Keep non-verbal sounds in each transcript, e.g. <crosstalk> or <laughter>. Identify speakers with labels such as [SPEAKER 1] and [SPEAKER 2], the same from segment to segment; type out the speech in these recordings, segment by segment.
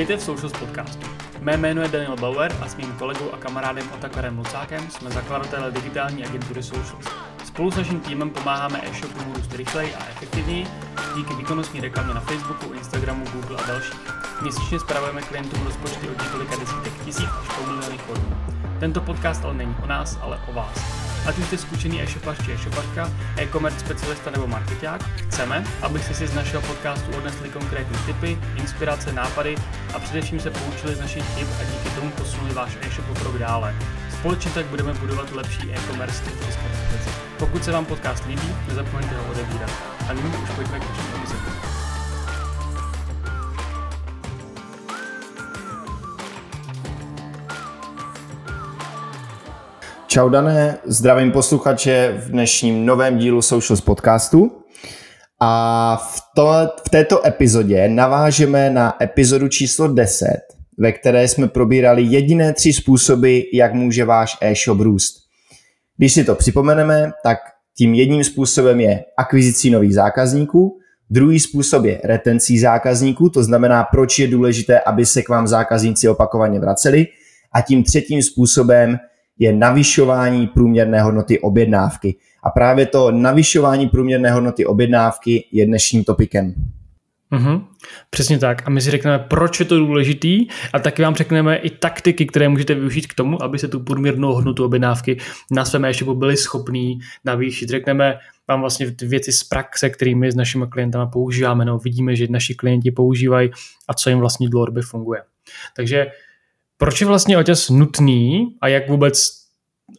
[SPEAKER 1] Vítejte v Socials podcastu. Mé jméno je Daniel Bauer a s mým kolegou a kamarádem Otakarem Lucákem jsme zakladatelé digitální agentury Socials. Spolu s naším týmem pomáháme e-shopům růst rychleji a efektivněji díky výkonnostní reklamě na Facebooku, Instagramu, Google a dalších. Měsíčně spravujeme klientům rozpočty od několika desítek tisíc až po miliony korun. Tento podcast ale není o nás, ale o vás. Ať už jste zkušený e-shopař či e-shopařka, e-commerce specialista nebo marketák, chceme, abyste si z našeho podcastu odnesli konkrétní tipy, inspirace, nápady a především se poučili z našich chyb a díky tomu posunuli váš e-shop o krok dále. Společně tak budeme budovat lepší e-commerce v České republice. Pokud se vám podcast líbí, nezapomeňte ho odebírat. A nyní už pojďme k našemu
[SPEAKER 2] Čau Dané, zdravím posluchače v dnešním novém dílu Socials podcastu. A v, to, v této epizodě navážeme na epizodu číslo 10, ve které jsme probírali jediné tři způsoby, jak může váš e-shop růst. Když si to připomeneme, tak tím jedním způsobem je akvizicí nových zákazníků, druhý způsob je retencí zákazníků, to znamená, proč je důležité, aby se k vám zákazníci opakovaně vraceli, a tím třetím způsobem je navyšování průměrné hodnoty objednávky. A právě to navyšování průměrné hodnoty objednávky je dnešním topikem.
[SPEAKER 1] Mm-hmm, přesně tak. A my si řekneme, proč je to důležitý a taky vám řekneme i taktiky, které můžete využít k tomu, aby se tu průměrnou hodnotu objednávky na svém e-shopu byli schopní navýšit. Řekneme vám vlastně věci z praxe, kterými s našimi klientama používáme, no vidíme, že naši klienti používají a co jim vlastně dlouhodobě funguje. Takže proč je vlastně oťas nutný a jak vůbec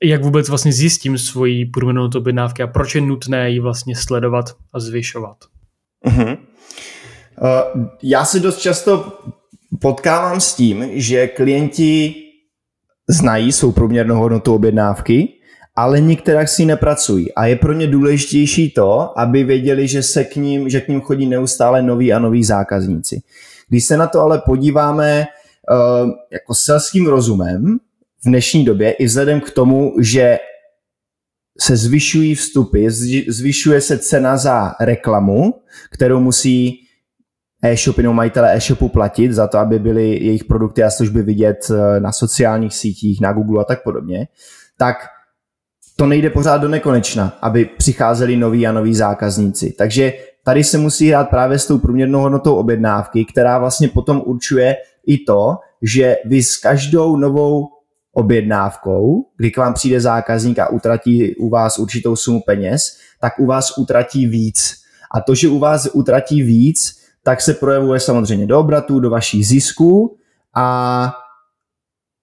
[SPEAKER 1] jak vůbec vlastně zjistím svoji průměrnou objednávky a proč je nutné ji vlastně sledovat a zvyšovat?
[SPEAKER 2] Uh-huh. Uh, já se dost často potkávám s tím, že klienti znají svou průměrnou hodnotu objednávky, ale některá si nepracují. A je pro ně důležitější to, aby věděli, že se k ním, že k ním chodí neustále noví a noví zákazníci. Když se na to ale podíváme jako selským rozumem, v dnešní době i vzhledem k tomu, že se zvyšují vstupy, zvyšuje se cena za reklamu, kterou musí e-shopy nebo majitele e-shopu platit za to, aby byly jejich produkty a služby vidět eh, na sociálních sítích, na Google a tak podobně, tak to nejde pořád do nekonečna, aby přicházeli noví a noví zákazníci. Takže tady se musí hrát právě s tou průměrnou hodnotou objednávky, která vlastně potom určuje i to, že vy s každou novou objednávkou, kdy k vám přijde zákazník a utratí u vás určitou sumu peněz, tak u vás utratí víc. A to, že u vás utratí víc, tak se projevuje samozřejmě do obratu, do vašich zisků a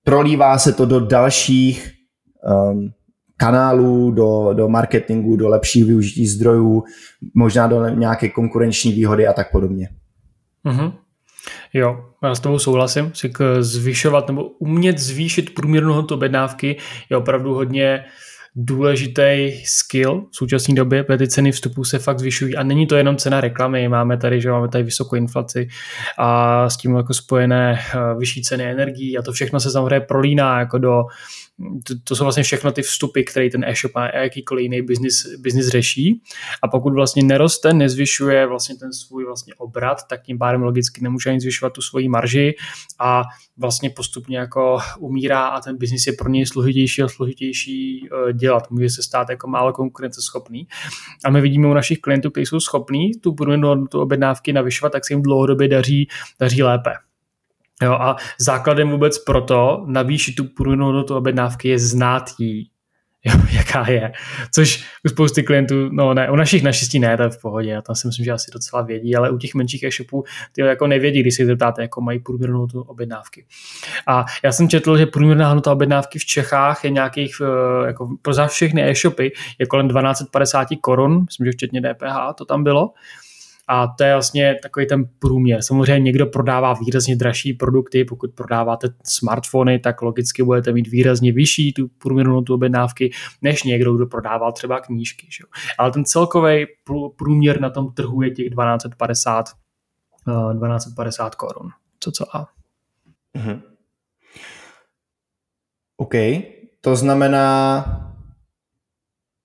[SPEAKER 2] prolívá se to do dalších um, kanálů, do, do marketingu, do lepších využití zdrojů, možná do nějaké konkurenční výhody a tak podobně.
[SPEAKER 1] Mm-hmm. Jo, já s tebou souhlasím, zvyšovat nebo umět zvýšit průměrnou hodnotu objednávky je opravdu hodně důležitý skill v současné době, protože ty ceny vstupů se fakt zvyšují a není to jenom cena reklamy, máme tady, že máme tady vysokou inflaci a s tím jako spojené eh, vyšší ceny energií a to všechno se samozřejmě prolíná jako do to, to jsou vlastně všechno ty vstupy, které ten e-shop a jakýkoliv jiný business, business řeší. A pokud vlastně neroste, nezvyšuje vlastně ten svůj vlastně obrat, tak tím pádem logicky nemůže ani zvyšovat tu svoji marži a vlastně postupně jako umírá a ten biznis je pro něj složitější a složitější eh, dělat. Může se stát jako málo konkurenceschopný. A my vidíme u našich klientů, kteří jsou schopní tu průměrnou objednávky navyšovat, tak se jim dlouhodobě daří, daří lépe. Jo, a základem vůbec proto navýšit tu průměrnou hodnotu objednávky je znát jí, <laughs> jaká je. Což u spousty klientů, no ne, u našich naštěstí ne, to je v pohodě, já tam si myslím, že asi docela vědí, ale u těch menších e-shopů ty jako nevědí, když si zeptáte, jako mají průměrnou tu objednávky. A já jsem četl, že průměrná hodnota objednávky v Čechách je nějakých, eh, jako pro všechny e-shopy, je kolem 1250 korun, myslím, že včetně DPH to tam bylo. A to je vlastně takový ten průměr. Samozřejmě někdo prodává výrazně dražší produkty, pokud prodáváte smartfony, tak logicky budete mít výrazně vyšší tu průměrnou tu objednávky, než někdo, kdo prodával třeba knížky. Že? Ale ten celkový průměr na tom trhu je těch 1250, 1250 korun. Co co a? Mm-hmm.
[SPEAKER 2] OK, to znamená,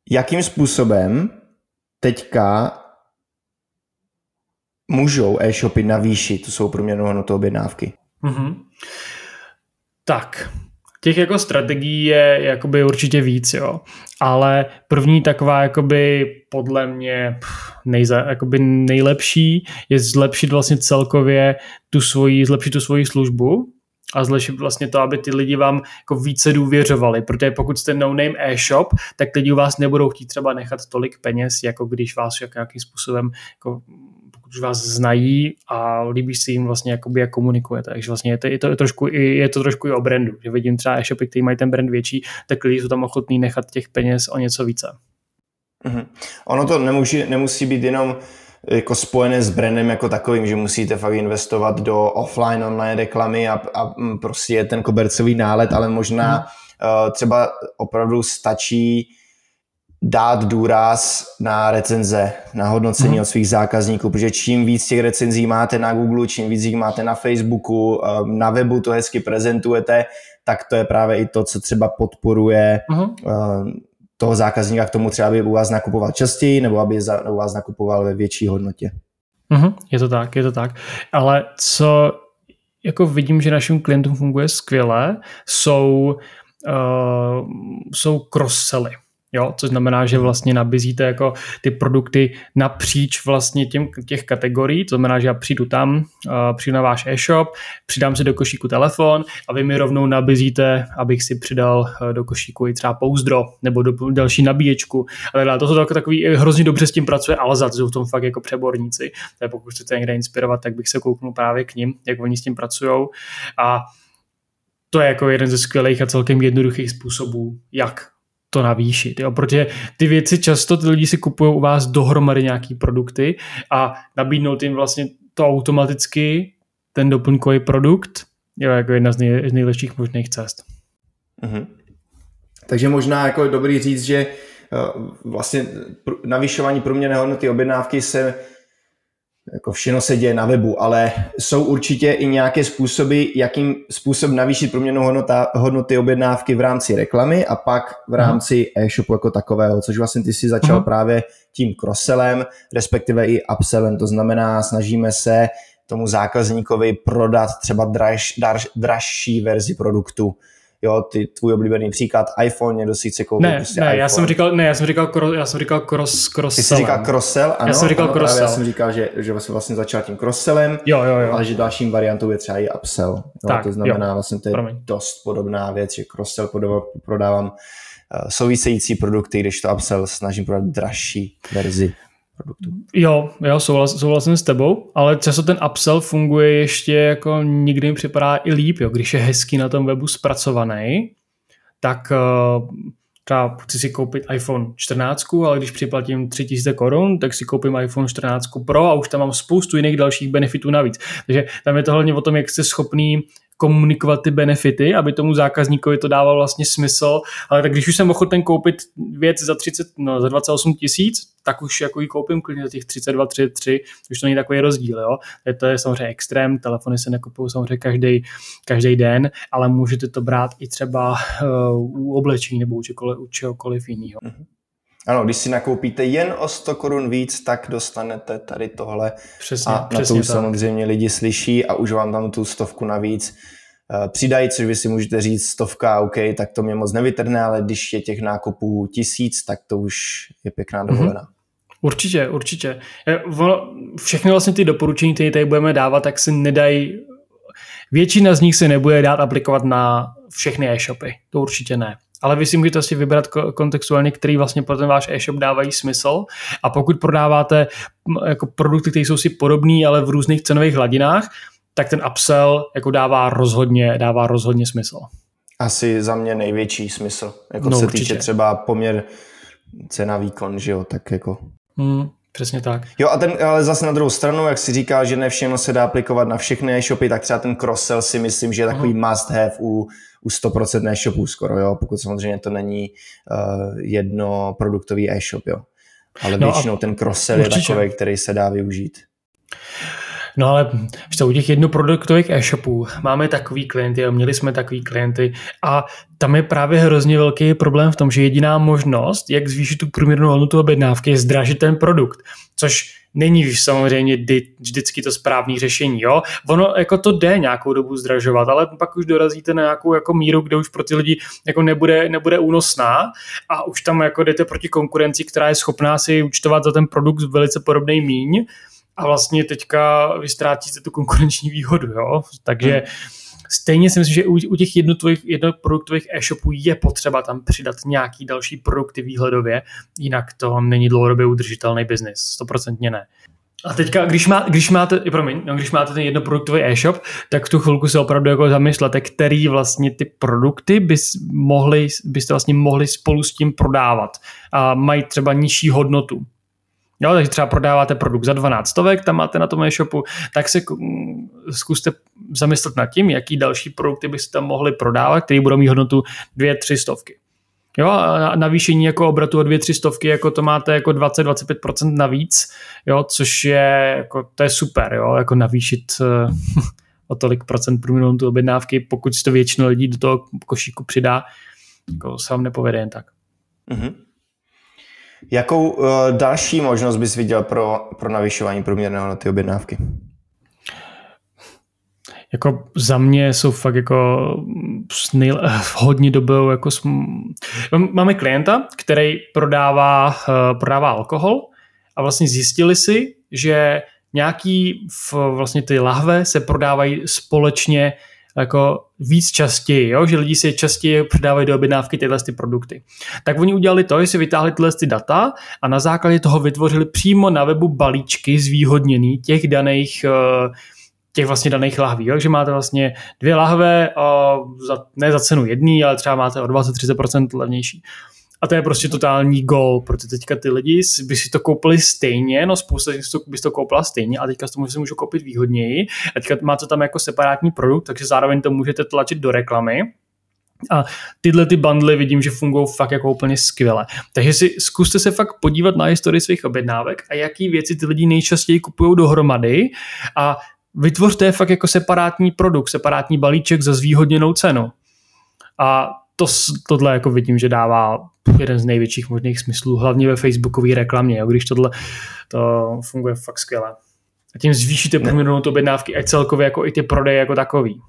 [SPEAKER 2] jakým způsobem teďka můžou e-shopy navýšit tu svou průměrnou hodnotu objednávky?
[SPEAKER 1] Mm-hmm. Tak, těch jako strategií je jakoby určitě víc, jo. Ale první taková jakoby podle mě nejza, jakoby nejlepší je zlepšit vlastně celkově tu svoji, zlepšit tu svoji službu a zlepšit vlastně to, aby ty lidi vám jako více důvěřovali, protože pokud jste no-name e-shop, tak lidi u vás nebudou chtít třeba nechat tolik peněz, jako když vás jak nějakým způsobem jako už vás znají a líbí se jim vlastně, jakoby, jak komunikujete. Takže vlastně je to, je to, trošku, je to trošku i o brandu. Že vidím třeba e-shopy, který mají ten brand větší, tak lidi jsou tam ochotní nechat těch peněz o něco více.
[SPEAKER 2] Mm-hmm. Ono to nemusí, nemusí být jenom jako spojené s brandem jako takovým, že musíte fakt investovat do offline, online reklamy a, a mm, prostě je ten kobercový nálet, ale možná mm. uh, třeba opravdu stačí dát důraz na recenze, na hodnocení hmm. od svých zákazníků, protože čím víc těch recenzí máte na Google, čím víc jich máte na Facebooku, um, na webu to hezky prezentujete, tak to je právě i to, co třeba podporuje hmm. toho zákazníka k tomu třeba, aby u vás nakupoval častěji nebo aby u vás nakupoval ve větší hodnotě.
[SPEAKER 1] Mm-hmm, je to tak, je to tak. Ale co jako vidím, že našim klientům funguje skvěle, jsou, uh, jsou cross-sely. Jo, což znamená, že vlastně nabízíte jako ty produkty napříč vlastně těm, těch kategorií, to znamená, že já přijdu tam, uh, přijdu na váš e-shop, přidám si do košíku telefon a vy mi rovnou nabízíte, abych si přidal uh, do košíku i třeba pouzdro nebo do další nabíječku. Ale to jsou tak, takový, eh, hrozně dobře s tím pracuje Alza, jsou v tom fakt jako přeborníci. Tak pokud chcete někde inspirovat, tak bych se kouknul právě k ním, jak oni s tím pracují. A to je jako jeden ze skvělých a celkem jednoduchých způsobů, jak to navýšit, jo? protože ty věci často ty lidi si kupují u vás dohromady nějaký produkty a nabídnout jim vlastně to automaticky, ten doplňkový produkt, je jako jedna z, nej, z nejlepších možných cest.
[SPEAKER 2] Mm-hmm. Takže možná jako je dobrý říct, že eh, vlastně navyšování průměrné hodnoty objednávky se jako všechno se děje na webu, ale jsou určitě i nějaké způsoby, jakým způsob navýšit průměrnou hodnota, hodnoty objednávky v rámci reklamy a pak v mhm. rámci e-shopu jako takového, což vlastně ty si začal uh-huh. právě tím crosselem, respektive i upsellem, to znamená snažíme se tomu zákazníkovi prodat třeba draž, draž, dražší verzi produktu, jo, ty tvůj oblíbený příklad iPhone, někdo si chce koupit
[SPEAKER 1] ne, prostě ne, iPhone. já jsem říkal, ne, já jsem říkal, kro, já jsem říkal cross, cross
[SPEAKER 2] Ty jsi říkal cross-sell, ano,
[SPEAKER 1] já jsem říkal
[SPEAKER 2] ano,
[SPEAKER 1] cross
[SPEAKER 2] já jsem říkal, že, že vlastně, vlastně začal tím cross-sellem,
[SPEAKER 1] jo, jo, jo.
[SPEAKER 2] ale že dalším variantou je třeba i upsell. Jo, tak, to znamená, jo. vlastně to je Promiň. dost podobná věc, že cross-sell prodávám uh, související produkty, když to upsell snažím prodat dražší verzi produktu.
[SPEAKER 1] Jo, jo, souhlas, souhlasím s tebou, ale často ten upsell funguje ještě jako nikdy mi připadá i líp, jo, když je hezky na tom webu zpracovaný, tak uh, třeba chci si koupit iPhone 14, ale když připlatím 3000 korun, tak si koupím iPhone 14 Pro a už tam mám spoustu jiných dalších benefitů navíc. Takže tam je to hlavně o tom, jak jste schopný komunikovat ty benefity, aby tomu zákazníkovi to dávalo vlastně smysl, ale tak když už jsem ochoten koupit věc za 30, no, za 28 tisíc, tak už jako ji koupím klidně za těch 32, 33, už to není takový rozdíl, jo. To je samozřejmě extrém, telefony se nekupují samozřejmě každý, každý den, ale můžete to brát i třeba uh, u oblečení nebo u čehokoliv, u čehokoliv jiného. Mm-hmm.
[SPEAKER 2] Ano, když si nakoupíte jen o 100 korun víc, tak dostanete tady tohle.
[SPEAKER 1] Přesně,
[SPEAKER 2] a
[SPEAKER 1] přesně
[SPEAKER 2] na to už samozřejmě lidi slyší a už vám tam tu stovku navíc eh, přidají, což vy si můžete říct stovka, OK, tak to mě moc nevytrhne, ale když je těch nákupů tisíc, tak to už je pěkná dovolená. Mm-hmm.
[SPEAKER 1] Určitě, určitě. Všechny vlastně ty doporučení, které tady budeme dávat, tak se nedají, většina z nich se nebude dát aplikovat na všechny e-shopy. To určitě ne ale vy si můžete asi vybrat kontextuálně, který vlastně pro ten váš e-shop dávají smysl a pokud prodáváte jako produkty, které jsou si podobné, ale v různých cenových hladinách, tak ten upsell jako dává rozhodně, dává rozhodně smysl.
[SPEAKER 2] Asi za mě největší smysl, jako no, se určitě. týče třeba poměr cena výkon, že jo, tak jako
[SPEAKER 1] Hmm, přesně tak.
[SPEAKER 2] Jo a ten, ale zase na druhou stranu, jak si říkal, že ne všechno se dá aplikovat na všechny e-shopy, tak třeba ten cross-sell si myslím, že je takový hmm. must have u, u 100% e-shopů skoro, jo, pokud samozřejmě to není uh, jedno produktový e-shop, jo. Ale no většinou ten cross-sell je takový, který se dá využít.
[SPEAKER 1] No ale u těch jednoproduktových e-shopů máme takový klienty a měli jsme takový klienty a tam je právě hrozně velký problém v tom, že jediná možnost, jak zvýšit tu průměrnou hodnotu objednávky, je zdražit ten produkt, což není samozřejmě vždycky to správné řešení. Jo? Ono jako to jde nějakou dobu zdražovat, ale pak už dorazíte na nějakou jako míru, kde už pro ty lidi jako nebude, nebude únosná a už tam jako jdete proti konkurenci, která je schopná si účtovat za ten produkt velice podobný míň a vlastně teďka vy ztrátíte tu konkurenční výhodu. Jo? Takže hmm Stejně si myslím, že u, u těch jednotlivých, jednoproduktových e-shopů je potřeba tam přidat nějaký další produkty výhledově, jinak to není dlouhodobě udržitelný biznis, stoprocentně ne. A teďka, když, má, když máte, promiň, no, když máte ten jednoproduktový e-shop, tak v tu chvilku se opravdu jako zamýšlete, který vlastně ty produkty bys mohli, byste vlastně mohli spolu s tím prodávat a mají třeba nižší hodnotu. Jo, takže třeba prodáváte produkt za 12 stovek, tam máte na tom e-shopu, tak se zkuste zamyslet nad tím, jaký další produkty byste tam mohli prodávat, které budou mít hodnotu 2-3 stovky. Jo, a navýšení jako obratu o 2-3 stovky, jako to máte jako 20-25% navíc, jo, což je, jako, to je super, jo, jako navýšit uh, <laughs> o tolik procent průměrnou tu objednávky, pokud si to většina lidí do toho košíku přidá, jako se vám nepovede jen tak. Mm-hmm.
[SPEAKER 2] Jakou uh, další možnost bys viděl pro, pro navyšování průměrné hodnoty objednávky?
[SPEAKER 1] Jako za mě jsou fakt jako nejl, <laughs> hodně dobou jako sm... máme klienta, který prodává, uh, prodává alkohol a vlastně zjistili si, že nějaký v, vlastně ty lahve se prodávají společně jako víc častěji, jo? že lidi si častěji předávají do objednávky tyhle ty produkty. Tak oni udělali to, že si vytáhli tyhle ty data a na základě toho vytvořili přímo na webu balíčky zvýhodněný těch daných těch vlastně daných lahví. Jo? Takže máte vlastně dvě lahve, a za, ne za cenu jedný, ale třeba máte o 20-30% levnější. A to je prostě totální gol, protože teďka ty lidi by si to koupili stejně, no spousta z nich by si to koupila stejně a teďka to si můžu koupit výhodněji. A teďka máte tam jako separátní produkt, takže zároveň to můžete tlačit do reklamy. A tyhle ty bundly vidím, že fungují fakt jako úplně skvěle. Takže si zkuste se fakt podívat na historii svých objednávek a jaký věci ty lidi nejčastěji kupují dohromady a vytvořte fakt jako separátní produkt, separátní balíček za zvýhodněnou cenu. A to, tohle jako vidím, že dává jeden z největších možných smyslů, hlavně ve facebookové reklamě, jo, když tohle to funguje fakt skvěle. A tím zvýšíte průměrnou objednávky a celkově jako i ty prodeje jako takový.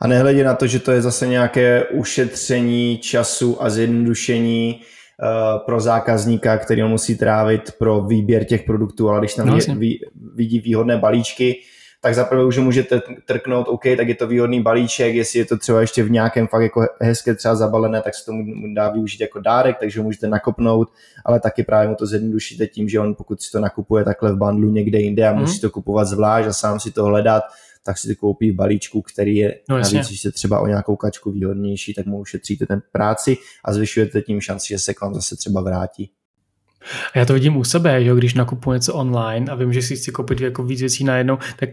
[SPEAKER 2] A nehledě na to, že to je zase nějaké ušetření času a zjednodušení uh, pro zákazníka, který on musí trávit pro výběr těch produktů, ale když tam no, vidí, vidí výhodné balíčky, tak zaprvé už můžete trknout, OK, tak je to výhodný balíček, jestli je to třeba ještě v nějakém fakt jako hezké třeba zabalené, tak se tomu dá využít jako dárek, takže ho můžete nakopnout, ale taky právě mu to zjednodušíte tím, že on pokud si to nakupuje takhle v bandlu někde jinde a mm. musí to kupovat zvlášť a sám si to hledat, tak si to koupí v balíčku, který je no, navíc, když se třeba o nějakou kačku výhodnější, tak mu ušetříte ten práci a zvyšujete tím šanci, že se k vám zase třeba vrátí.
[SPEAKER 1] A já to vidím u sebe, že když nakupuji něco online a vím, že si chci koupit jako víc věcí najednou, tak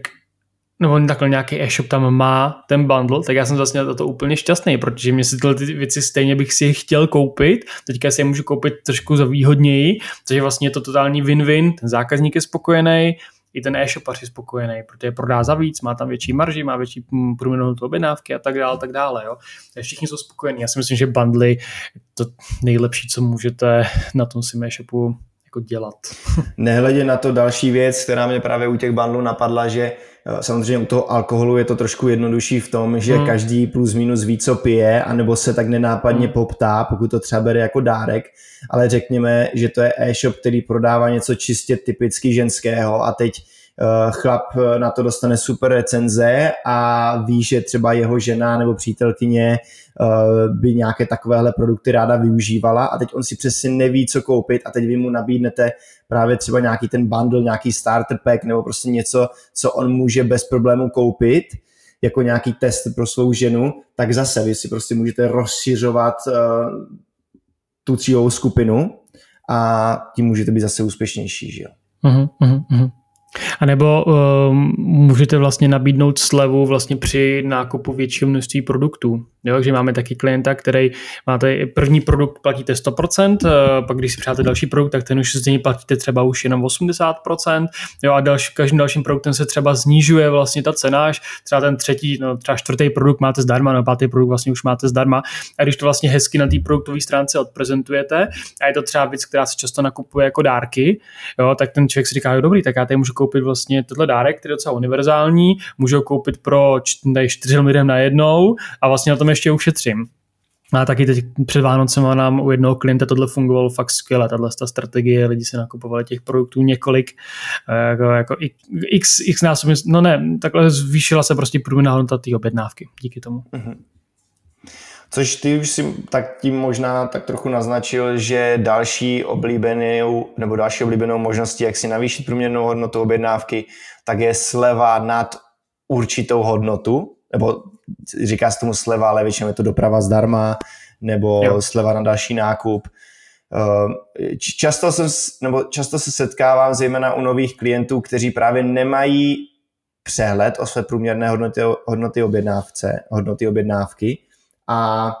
[SPEAKER 1] nebo takhle nějaký e-shop tam má ten bundle, tak já jsem vlastně za to úplně šťastný, protože mě si tyhle ty věci stejně bych si je chtěl koupit, teďka si je můžu koupit trošku za výhodněji, takže vlastně je to totální win-win, ten zákazník je spokojený, i ten e-shopař je spokojený, protože prodá za víc, má tam větší marži, má větší mm, průměrnou objednávky a tak dále, tak dále. Jo. Všichni jsou spokojení. Já si myslím, že bundly to nejlepší, co můžete na tom svém e-shopu jako dělat. <laughs>
[SPEAKER 2] Nehledě na to další věc, která mě právě u těch bundlů napadla, že eh, samozřejmě u toho alkoholu je to trošku jednodušší v tom, že hmm. každý plus minus ví, co pije, anebo se tak nenápadně hmm. poptá, pokud to třeba bere jako dárek, ale řekněme, že to je e-shop, který prodává něco čistě typicky ženského a teď chlap eh, na to dostane super recenze a ví, že třeba jeho žena nebo přítelkyně eh, by nějaké takovéhle produkty ráda využívala a teď on si přesně neví, co koupit a teď vy mu nabídnete právě třeba nějaký ten bundle, nějaký starter pack nebo prostě něco, co on může bez problému koupit jako nějaký test pro svou ženu, tak zase vy si prostě můžete rozšiřovat tu cílovou skupinu a tím můžete být zase úspěšnější, že jo? Uh-huh, uh-huh.
[SPEAKER 1] A nebo um, můžete vlastně nabídnout slevu vlastně při nákupu většího množství produktů. Jo, takže máme taky klienta, který máte první produkt, platíte 100%, eh, pak když si přáte další produkt, tak ten už z něj platíte třeba už jenom 80%, jo, a další, každým dalším produktem se třeba snižuje vlastně ta cena, až třeba ten třetí, no, třeba čtvrtý produkt máte zdarma, no pátý produkt vlastně už máte zdarma. A když to vlastně hezky na té produktové stránce odprezentujete, a je to třeba věc, která se často nakupuje jako dárky, jo, tak ten člověk si říká, jo, dobrý, tak já tady můžu koupit vlastně tenhle dárek, který je docela univerzální, můžu koupit pro čtyřem lidem najednou a vlastně na tom ještě ušetřím. A taky teď před Vánocem nám u jednoho klienta tohle fungovalo fakt skvěle, tahle ta strategie, lidi se nakupovali těch produktů několik, jako, jako x, x násobně, no ne, takhle zvýšila se prostě průměrná hodnota té objednávky díky tomu. Mm-hmm.
[SPEAKER 2] Což ty už si tak tím možná tak trochu naznačil, že další oblíbenou, nebo další oblíbenou možností, jak si navýšit průměrnou hodnotu objednávky, tak je sleva nad určitou hodnotu, nebo říká se tomu sleva, ale většinou je to doprava zdarma, nebo jo. sleva na další nákup. Eh, často, jsem, nebo často se setkávám zejména u nových klientů, kteří právě nemají přehled o své průměrné hodnoty, hodnoty objednávce, hodnoty objednávky a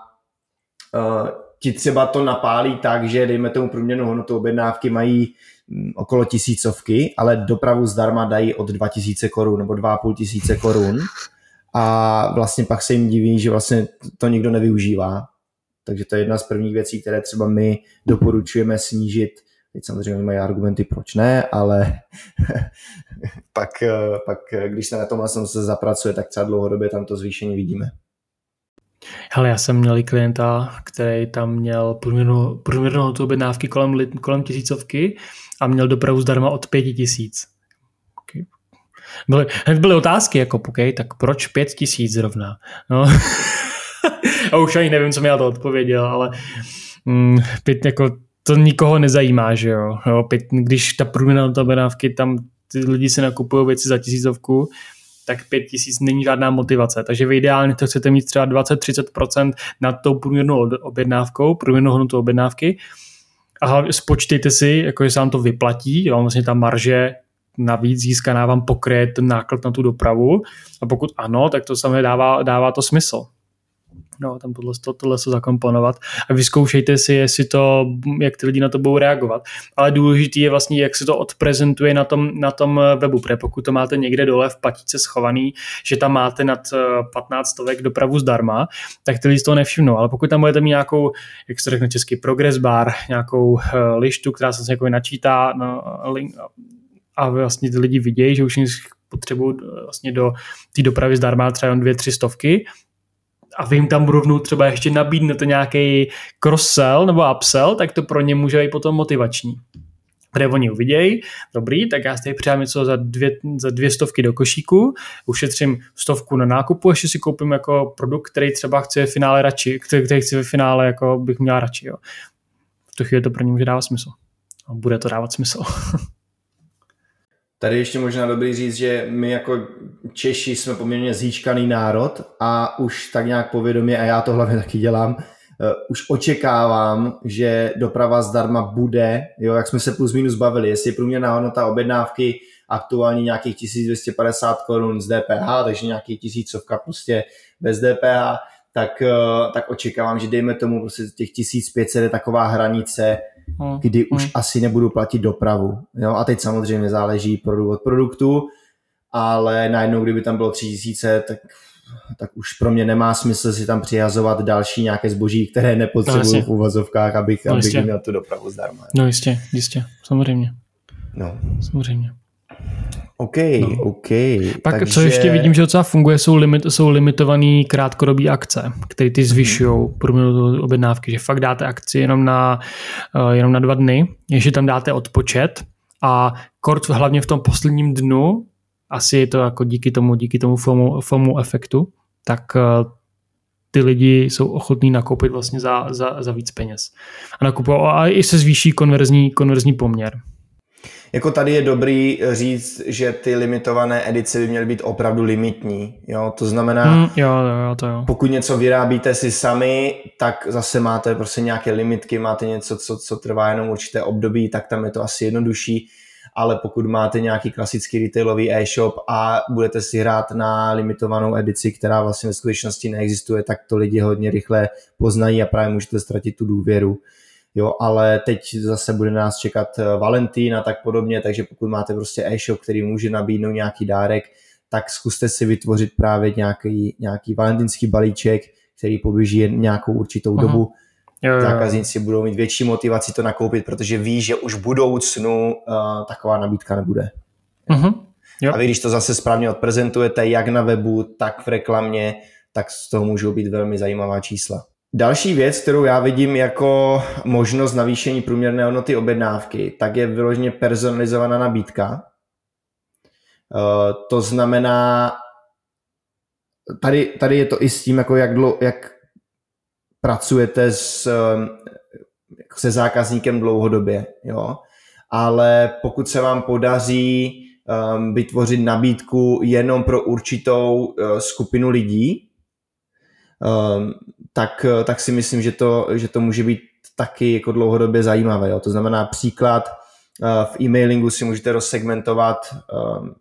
[SPEAKER 2] uh, ti třeba to napálí tak, že dejme tomu průměrnou hodnotu objednávky mají um, okolo tisícovky, ale dopravu zdarma dají od 2000 korun nebo 2,5 tisíce korun a vlastně pak se jim diví, že vlastně to nikdo nevyužívá. Takže to je jedna z prvních věcí, které třeba my doporučujeme snížit. Teď samozřejmě mají argumenty, proč ne, ale <laughs> pak, pak, když se na tomhle se zapracuje, tak třeba dlouhodobě tam to zvýšení vidíme.
[SPEAKER 1] Hele, já jsem měl klienta, který tam měl průměrnou, průměrnou tu objednávky kolem, kolem tisícovky a měl dopravu zdarma od pěti tisíc. Okay. Byly, hned byly otázky, jako OK, tak proč pět tisíc zrovna? No. <laughs> a už ani nevím, co mi na to odpověděl, ale mm, pět, jako, to nikoho nezajímá, že jo. jo pět, když ta průměrná objednávky, tam ty lidi si nakupují věci za tisícovku, tak 5 tisíc není žádná motivace. Takže vy ideálně to chcete mít třeba 20-30% nad tou průměrnou objednávkou, průměrnou hodnotu objednávky. A spočtejte si, jako že se vám to vyplatí, jo, vlastně ta marže navíc získaná vám pokryje ten náklad na tu dopravu. A pokud ano, tak to samé dává, dává to smysl no, tam tohle, to, tohle to zakomponovat a vyzkoušejte si, jestli to, jak ty lidi na to budou reagovat. Ale důležité je vlastně, jak se to odprezentuje na tom, na tom webu, protože pokud to máte někde dole v patice schovaný, že tam máte nad 15 eh, stovek dopravu zdarma, tak ty lidi z toho nevšimnou. Ale pokud tam budete mít nějakou, jak se řekne český, progress bar, nějakou uh, lištu, která se jako načítá no, link, a vlastně ty lidi vidějí, že už potřebují eh, vlastně do té dopravy zdarma třeba jen dvě, tři stovky, a vy jim tam rovnou třeba ještě nabídnete nějaký cross-sell nebo upsell, tak to pro ně může být potom motivační. Protože oni uvidějí, dobrý, tak já si tady přijám něco za dvě, za dvě stovky do košíku, ušetřím stovku na nákupu, ještě si koupím jako produkt, který třeba chci ve finále radši, který, který chci ve finále jako bych měl radši. Jo. V tu chvíli to pro ně může dávat smysl. A bude to dávat smysl. <laughs>
[SPEAKER 2] Tady ještě možná dobrý říct, že my jako Češi jsme poměrně zíčkaný národ a už tak nějak povědomě, a já to hlavně taky dělám, uh, už očekávám, že doprava zdarma bude, jo, jak jsme se plus minus bavili, jestli je průměrná hodnota objednávky aktuálně nějakých 1250 korun z DPH, takže nějaký tisícovka prostě bez DPH, tak, uh, tak očekávám, že dejme tomu prostě těch 1500 je taková hranice. Kdy už hmm. asi nebudu platit dopravu. Jo? A teď samozřejmě záleží produkt od produktu, ale najednou, kdyby tam bylo 3000, tak tak už pro mě nemá smysl si tam přihazovat další nějaké zboží, které nepotřebuji no, v uvozovkách, abych, no, abych měl tu dopravu zdarma.
[SPEAKER 1] No jistě, jistě, samozřejmě. No. Samozřejmě.
[SPEAKER 2] OK, no. OK.
[SPEAKER 1] Pak takže... co ještě vidím, že docela funguje, jsou, limit, jsou limitované krátkodobé akce, které ty zvyšují mm-hmm. průměru objednávky, že fakt dáte akci jenom na, uh, jenom na dva dny, ještě tam dáte odpočet a kort hlavně v tom posledním dnu, asi je to jako díky tomu, díky tomu FOMO, FOMO efektu, tak uh, ty lidi jsou ochotní nakoupit vlastně za, za, za víc peněz. A, nakupují, a i se zvýší konverzní, konverzní poměr.
[SPEAKER 2] Jako tady je dobrý říct, že ty limitované edice by měly být opravdu limitní. Jo? To znamená, hmm,
[SPEAKER 1] jo, jo, to jo.
[SPEAKER 2] pokud něco vyrábíte si sami, tak zase máte prostě nějaké limitky, máte něco, co, co trvá jenom určité období, tak tam je to asi jednodušší. ale pokud máte nějaký klasický retailový e-shop a budete si hrát na limitovanou edici, která vlastně ve skutečnosti neexistuje, tak to lidi hodně rychle poznají a právě můžete ztratit tu důvěru. Jo, ale teď zase bude nás čekat eh, Valentín a tak podobně, takže pokud máte prostě e-shop, který může nabídnout nějaký dárek, tak zkuste si vytvořit právě nějaký, nějaký valentínský balíček, který poběží nějakou určitou uh-huh. dobu. Jo, jo. Zákazníci budou mít větší motivaci to nakoupit, protože ví, že už v budoucnu uh, taková nabídka nebude. Uh-huh. Jo. A vy, když to zase správně odprezentujete, jak na webu, tak v reklamě, tak z toho můžou být velmi zajímavá čísla. Další věc, kterou já vidím jako možnost navýšení průměrné hodnoty objednávky, tak je vyloženě personalizovaná nabídka. Uh, to znamená, tady, tady je to i s tím, jako jak, dlo, jak pracujete s, jako se zákazníkem dlouhodobě, jo. Ale pokud se vám podaří um, vytvořit nabídku jenom pro určitou skupinu lidí, tak, tak si myslím, že to, že to může být taky jako dlouhodobě zajímavé. Jo. To znamená příklad, uh, v e-mailingu si můžete rozsegmentovat um,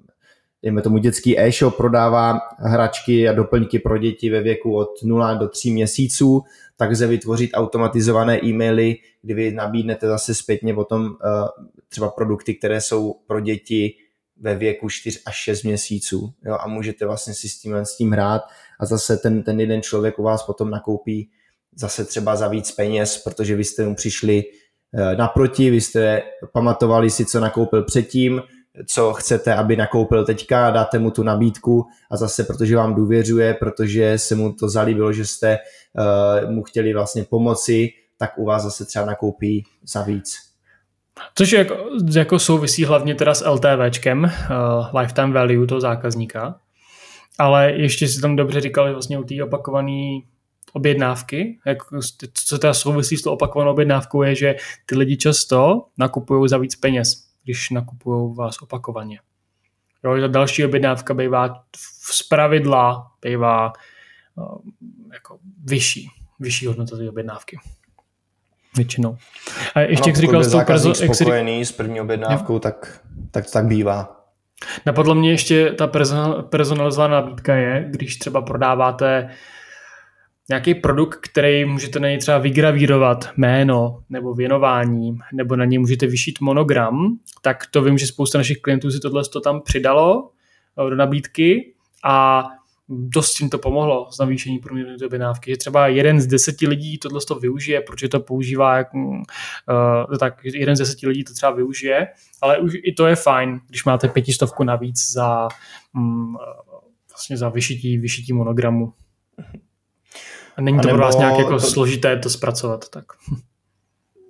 [SPEAKER 2] dejme tomu dětský e-shop prodává hračky a doplňky pro děti ve věku od 0 do 3 měsíců, tak vytvořit automatizované e-maily, kdy vy nabídnete zase zpětně potom uh, třeba produkty, které jsou pro děti ve věku 4 až 6 měsíců jo, a můžete vlastně si s tím, s tím hrát a zase ten, ten jeden člověk u vás potom nakoupí zase třeba za víc peněz, protože vy jste mu přišli uh, naproti, vy jste pamatovali si, co nakoupil předtím, co chcete, aby nakoupil teďka, dáte mu tu nabídku a zase, protože vám důvěřuje, protože se mu to zalíbilo, že jste uh, mu chtěli vlastně pomoci, tak u vás zase třeba nakoupí za víc.
[SPEAKER 1] Což jako, jako souvisí hlavně teda s LTVčkem, uh, lifetime value toho zákazníka, ale ještě si tam dobře říkali vlastně u té opakované objednávky, jak, co teda souvisí s tou opakovanou objednávkou je, že ty lidi často nakupují za víc peněz když nakupují vás opakovaně. Jo, ta další objednávka bývá z pravidla bývá uh, jako vyšší, vyšší hodnota té objednávky. Většinou.
[SPEAKER 2] A ještě, ano, jak říkal, s tou perzo- spokojený s první objednávkou, jo. tak, tak to tak bývá.
[SPEAKER 1] Napadlo mě ještě ta personalizovaná nabídka je, když třeba prodáváte nějaký produkt, který můžete na něj třeba vygravírovat jméno nebo věnování, nebo na něj můžete vyšít monogram, tak to vím, že spousta našich klientů si tohle to tam přidalo eh, do nabídky a dost jim to pomohlo z navýšení průměrné objednávky, že třeba jeden z deseti lidí tohle to využije, protože to používá, jak, uh, tak jeden z deseti lidí to třeba využije, ale už i to je fajn, když máte pětistovku navíc za, um, vlastně za vyšití, vyšití monogramu. A není to pro vás nějak jako to... složité to zpracovat. Tak.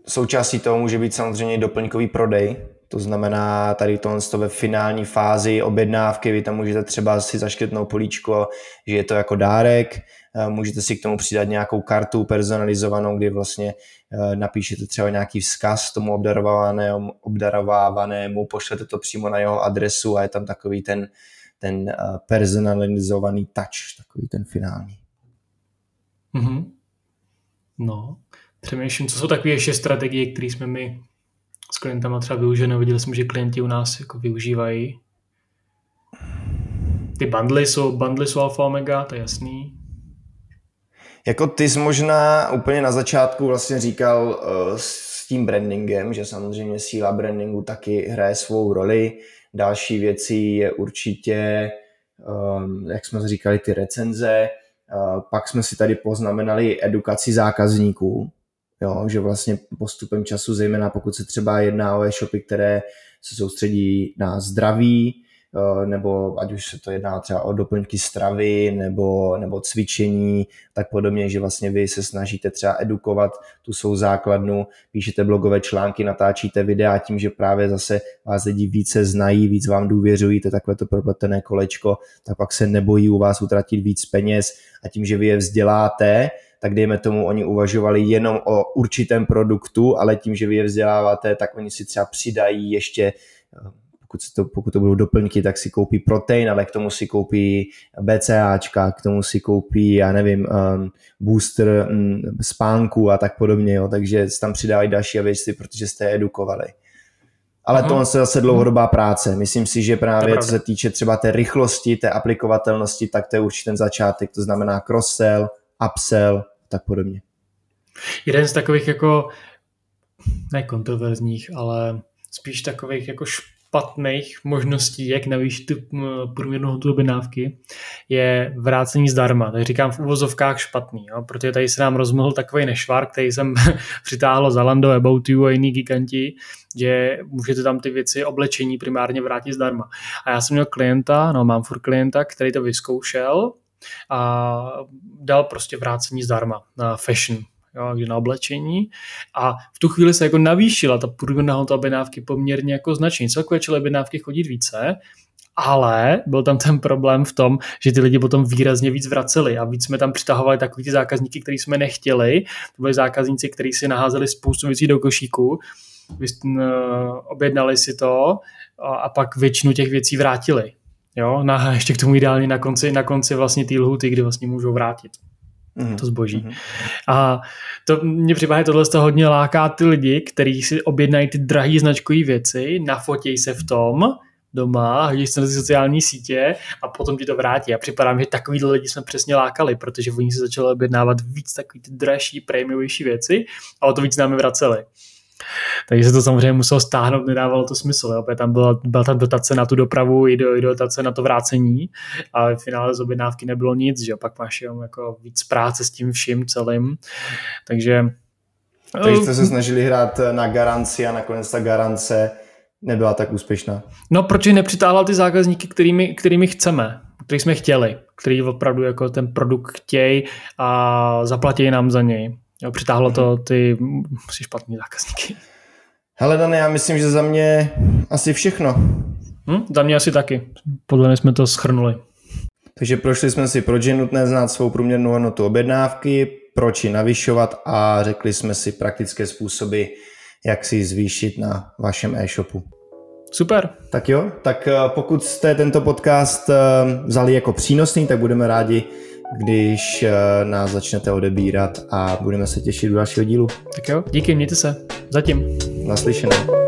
[SPEAKER 2] Součástí toho může být samozřejmě doplňkový prodej, to znamená tady tohle to ve finální fázi objednávky, vy tam můžete třeba si zaškrtnout políčko, že je to jako dárek, eh, můžete si k tomu přidat nějakou kartu personalizovanou, kdy vlastně eh, napíšete třeba nějaký vzkaz tomu obdarovávanému, obdarovávanému pošlete to přímo na jeho adresu a je tam takový ten, ten eh, personalizovaný touch, takový ten finální.
[SPEAKER 1] Mm-hmm. No, přemýšlím, co jsou takové ještě strategie, které jsme my s klientama třeba využili. Viděli jsme, že klienti u nás jako využívají. Ty bundly jsou, bundly jsou alfa omega, to je jasný.
[SPEAKER 2] Jako ty jsi možná úplně na začátku vlastně říkal uh, s tím brandingem, že samozřejmě síla brandingu taky hraje svou roli. Další věcí je určitě, um, jak jsme říkali, ty recenze. Uh, pak jsme si tady poznamenali edukaci zákazníků, Jo, že vlastně postupem času, zejména pokud se třeba jedná o e-shopy, které se soustředí na zdraví, eh, nebo ať už se to jedná třeba o doplňky stravy nebo, nebo cvičení, tak podobně, že vlastně vy se snažíte třeba edukovat tu svou základnu, píšete blogové články, natáčíte videa tím, že právě zase vás lidi více znají, víc vám důvěřují, to je takové to propletené kolečko, tak pak se nebojí u vás utratit víc peněz. A tím, že vy je vzděláte, tak dejme tomu, oni uvažovali jenom o určitém produktu, ale tím, že vy je vzděláváte, tak oni si třeba přidají ještě eh, pokud, to, pokud to budou doplňky, tak si koupí protein, ale k tomu si koupí BCAčka, k tomu si koupí, já nevím, um, booster um, spánku a tak podobně, jo. takže tam přidávají další věci, protože jste je edukovali. ale to se zase dlouhodobá práce. Myslím si, že právě co se týče třeba té rychlosti, té aplikovatelnosti, tak to je určitě ten začátek, to znamená cross-sell, upsell, tak podobně.
[SPEAKER 1] Jeden z takových jako ne kontroverzních, ale spíš takových jako špatných možností, jak navýšit tu průměrnou hodnotu objednávky, je vrácení zdarma. Tak říkám v uvozovkách špatný, jo? protože tady se nám rozmohl takový nešvar, který jsem <laughs> přitáhl za Lando, About You a jiný giganti, že můžete tam ty věci oblečení primárně vrátit zdarma. A já jsem měl klienta, no mám furt klienta, který to vyzkoušel a dal prostě vrácení zdarma na fashion jo, na oblečení a v tu chvíli se jako navýšila ta průměrná hodnota objednávky poměrně jako značně. Celkové čele objednávky chodí více, ale byl tam ten problém v tom, že ty lidi potom výrazně víc vraceli a víc jsme tam přitahovali takový ty zákazníky, který jsme nechtěli. To byli zákazníci, kteří si naházeli spoustu věcí do košíku, objednali si to a pak většinu těch věcí vrátili. Jo, na, ještě k tomu ideálně na konci, na konci vlastně té lhuty, kdy vlastně můžou vrátit mm-hmm. to zboží. Mm-hmm. A to mě připadá, tohle to hodně láká ty lidi, kteří si objednají ty drahé značkové věci, nafotějí se v tom, doma, hodí se na ty sociální sítě a potom ti to vrátí. A připadá že takový lidi jsme přesně lákali, protože oni se začali objednávat víc takový ty dražší, prémiovější věci a o to víc námi vraceli. Takže se to samozřejmě muselo stáhnout, nedávalo to smysl. Jo? Tam byla, byla tam dotace na tu dopravu i, do, i dotace na to vrácení a v finále z objednávky nebylo nic, že jo? pak máš jenom jako víc práce s tím vším celým. Takže
[SPEAKER 2] takže jste se snažili hrát na garanci a nakonec ta garance nebyla tak úspěšná.
[SPEAKER 1] No, protože nepřitáhla ty zákazníky, kterými, kterými chceme, který jsme chtěli, který opravdu jako ten produkt chtějí a zaplatí nám za něj. Jo, přitáhlo to mhm. ty si špatný zákazníky.
[SPEAKER 2] Hele, Dane, já myslím, že za mě asi všechno.
[SPEAKER 1] Hm, za mě asi taky. Podle mě jsme to schrnuli.
[SPEAKER 2] Takže prošli jsme si, proč je nutné znát svou průměrnou hodnotu objednávky, proč ji navyšovat a řekli jsme si praktické způsoby, jak si ji zvýšit na vašem e-shopu.
[SPEAKER 1] Super.
[SPEAKER 2] Tak jo, tak eh, pokud jste tento podcast eh, vzali jako přínosný, tak budeme rádi, když eh, nás začnete odebírat a budeme se těšit do dalšího dílu.
[SPEAKER 1] Tak jo, díky, mějte se. Zatím.
[SPEAKER 2] Naslyšenou.